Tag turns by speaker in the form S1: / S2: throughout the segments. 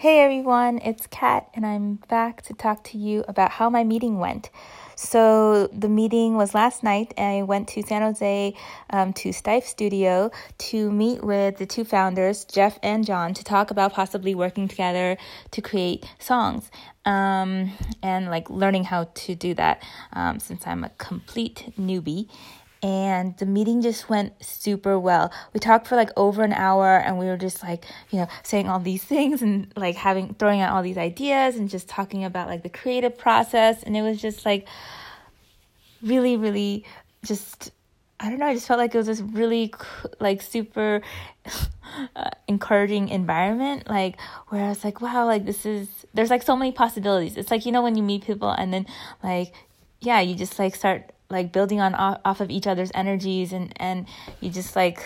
S1: Hey everyone, it's Kat, and I'm back to talk to you about how my meeting went. So, the meeting was last night, and I went to San Jose um, to Stife Studio to meet with the two founders, Jeff and John, to talk about possibly working together to create songs um, and like learning how to do that um, since I'm a complete newbie and the meeting just went super well. We talked for like over an hour and we were just like, you know, saying all these things and like having throwing out all these ideas and just talking about like the creative process and it was just like really really just I don't know, I just felt like it was this really like super uh, encouraging environment like where I was like, wow, like this is there's like so many possibilities. It's like, you know, when you meet people and then like yeah, you just like start like building on off of each other's energies and and you just like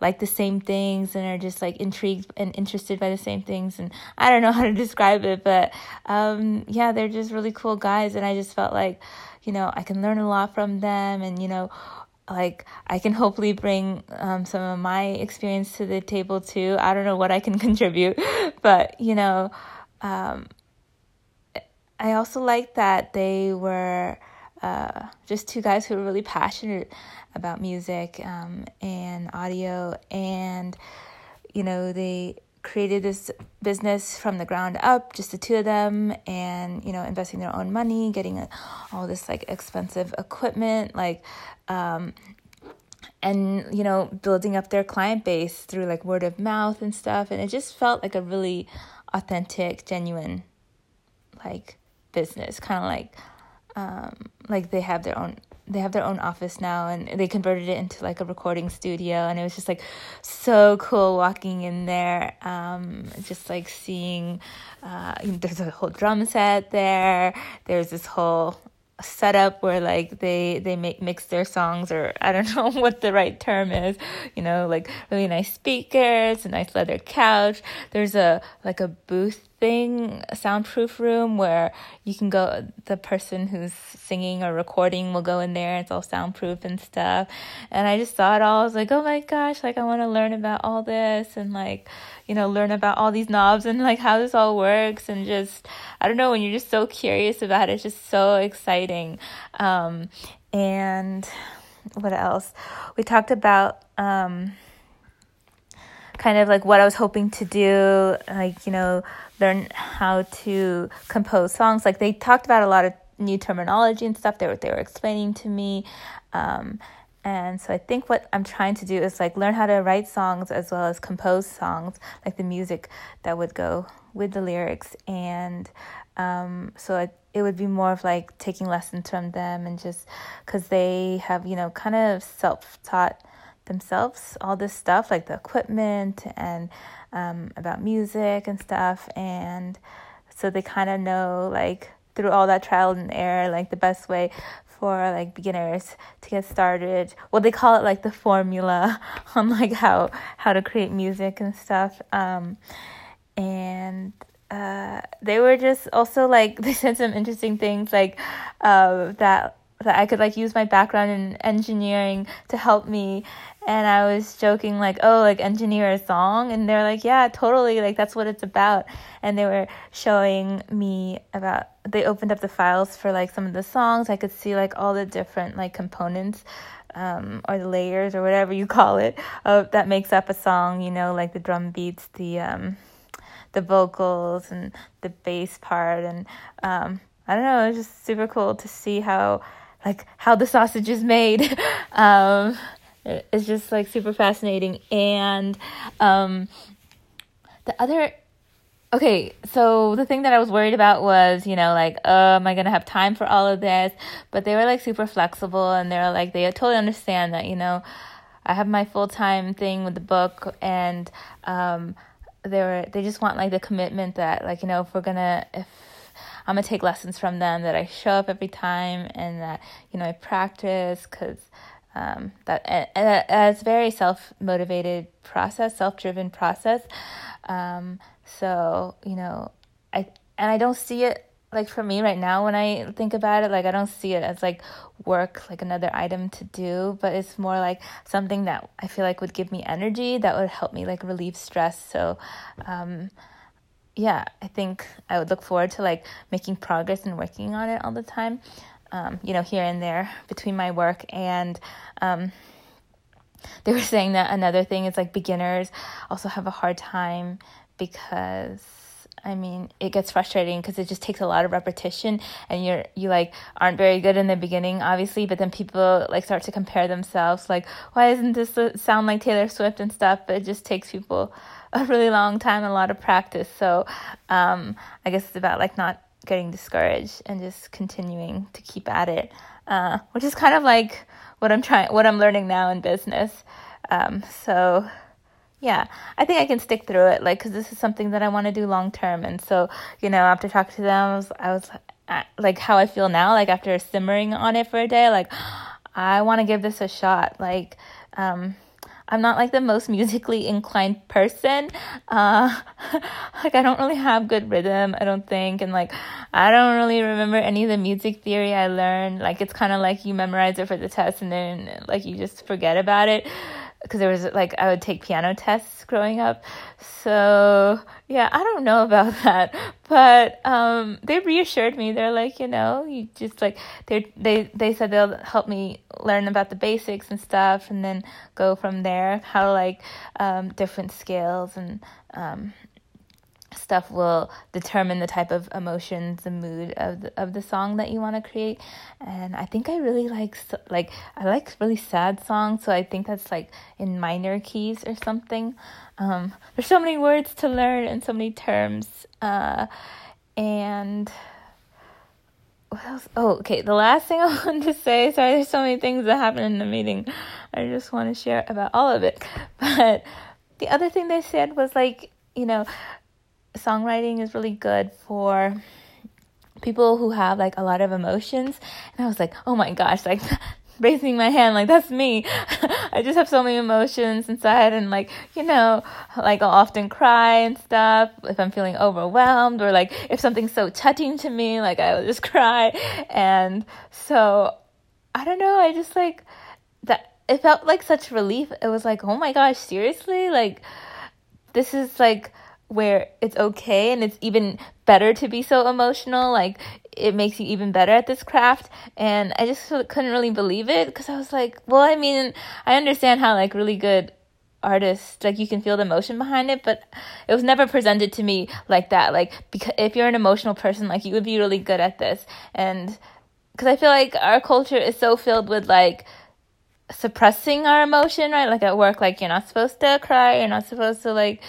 S1: like the same things and are just like intrigued and interested by the same things. And I don't know how to describe it but um yeah they're just really cool guys. And I just felt like you know I can learn a lot from them. And you know like I can hopefully bring um, some of my experience to the table too. I don't know what I can contribute, but you know, um, I also like that they were uh, just two guys who were really passionate about music um, and audio, and you know they created this business from the ground up, just the two of them, and you know investing their own money, getting all this like expensive equipment, like. Um, and you know building up their client base through like word of mouth and stuff and it just felt like a really authentic genuine like business kind of like um, like they have their own they have their own office now and they converted it into like a recording studio and it was just like so cool walking in there um, just like seeing uh, there's a whole drum set there there's this whole setup where like they they make mix their songs or I don't know what the right term is, you know, like really nice speakers, a nice leather couch. There's a like a booth thing, soundproof room where you can go the person who's singing or recording will go in there, it's all soundproof and stuff. And I just saw it all, I was like, Oh my gosh, like I wanna learn about all this and like, you know, learn about all these knobs and like how this all works and just I don't know, when you're just so curious about it, it's just so exciting. Um, and what else? We talked about um, kind of like what I was hoping to do, like, you know, learn how to compose songs. Like they talked about a lot of new terminology and stuff they were they were explaining to me. Um, and so I think what I'm trying to do is like learn how to write songs as well as compose songs, like the music that would go with the lyrics. And um, so it, it would be more of like taking lessons from them and just because they have, you know, kind of self taught themselves all this stuff, like the equipment and um, about music and stuff. And so they kind of know, like, through all that trial and error, like the best way for like beginners to get started. Well, they call it like the formula on like how how to create music and stuff. Um, and uh, they were just also like they said some interesting things like uh, that that I could like use my background in engineering to help me and I was joking like, "Oh, like engineer a song." And they're like, "Yeah, totally. Like that's what it's about." And they were showing me about they opened up the files for like some of the songs. I could see like all the different like components um, or the layers or whatever you call it of that makes up a song, you know, like the drum beats, the um the vocals and the bass part and um I don't know, it was just super cool to see how like how the sausage is made. um, it's just like super fascinating. And um, the other okay, so the thing that I was worried about was, you know, like, oh, am I gonna have time for all of this? But they were like super flexible, and they're like, they totally understand that, you know, I have my full time thing with the book, and um, they were they just want like the commitment that, like, you know, if we're gonna if I'm gonna take lessons from them that I show up every time and that you know I practice because um, that and, and it's very self motivated process, self driven process. Um, so you know I and I don't see it like for me right now when I think about it, like I don't see it as like work, like another item to do, but it's more like something that I feel like would give me energy that would help me like relieve stress. So, um, yeah, I think I would look forward to like making progress and working on it all the time. Um, you know, here and there between my work and um, they were saying that another thing is like beginners also have a hard time because I mean, it gets frustrating because it just takes a lot of repetition and you're you like aren't very good in the beginning obviously, but then people like start to compare themselves like why doesn't this sound like Taylor Swift and stuff? But it just takes people a really long time, a lot of practice. So, um I guess it's about like not getting discouraged and just continuing to keep at it. Uh which is kind of like what I'm trying what I'm learning now in business. Um so yeah, I think I can stick through it, like, because this is something that I want to do long term. And so, you know, after talking to them, I was, I was like, how I feel now, like, after simmering on it for a day, like, I want to give this a shot. Like, um, I'm not like the most musically inclined person. Uh, like I don't really have good rhythm, I don't think, and like I don't really remember any of the music theory I learned. Like it's kind of like you memorize it for the test and then like you just forget about it because there was like I would take piano tests growing up. So yeah, I don't know about that, but um, they reassured me. They're like, you know, you just like they they they said they'll help me learn about the basics and stuff, and then go from there. How like um, different scales and um, stuff will determine the type of emotions, the mood of the, of the song that you want to create. And I think I really like like I like really sad songs, so I think that's like in minor keys or something. Um, there's so many words to learn and so many terms. Uh, and what else? Oh, okay. The last thing I wanted to say. Sorry, there's so many things that happened in the meeting. I just want to share about all of it. But the other thing they said was like, you know, songwriting is really good for people who have like a lot of emotions. And I was like, oh my gosh, like raising my hand, like that's me. I just have so many emotions inside and like, you know, like I'll often cry and stuff if I'm feeling overwhelmed or like if something's so touching to me, like I will just cry. And so I don't know, I just like that it felt like such relief. It was like, oh my gosh, seriously? Like this is like where it's okay and it's even better to be so emotional like it makes you even better at this craft. And i just couldn't really believe it because i was like well i mean i understand how like really good artists like you can feel the emotion behind it but it was never presented to me like that. Like because if you're an emotional person like you would be really good at this. And because i feel like our culture is so filled with like suppressing our emotion, right? Like at work, like you're not supposed to cry, you're not supposed to like,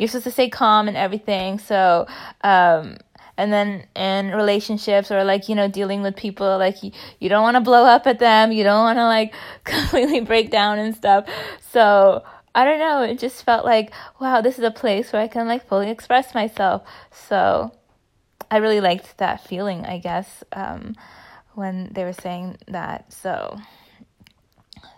S1: you're supposed to stay calm and everything. So, um, and then in relationships or like, you know, dealing with people, like you, you don't want to blow up at them, you don't want to like completely break down and stuff. So, I don't know, it just felt like, wow, this is a place where I can like fully express myself. So, I really liked that feeling, I guess, um, when they were saying that. So,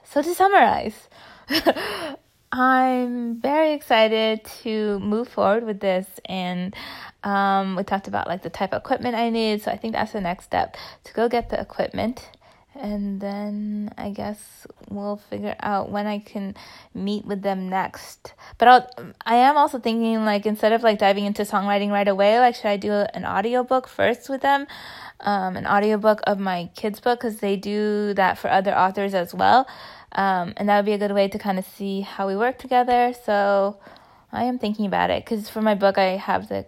S1: so to summarize, I'm very excited to move forward with this and um, we talked about like the type of equipment I need, so I think that's the next step to go get the equipment and then I guess we'll figure out when I can meet with them next. But I'll, I am also thinking like instead of like diving into songwriting right away, like should I do an audiobook first with them? Um, an audiobook of my kids book because they do that for other authors as well. Um, and that would be a good way to kind of see how we work together. So I am thinking about it because for my book, I have the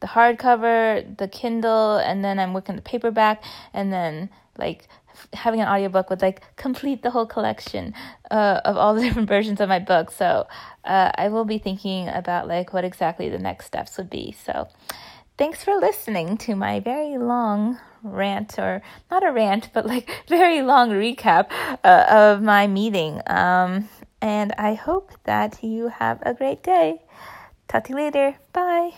S1: the hardcover, the Kindle, and then I'm working the paperback, and then like having an audiobook would like complete the whole collection uh, of all the different versions of my book. So uh, I will be thinking about like what exactly the next steps would be. So thanks for listening to my very long rant or not a rant but like very long recap uh, of my meeting. Um, and i hope that you have a great day. Talk to you later. Bye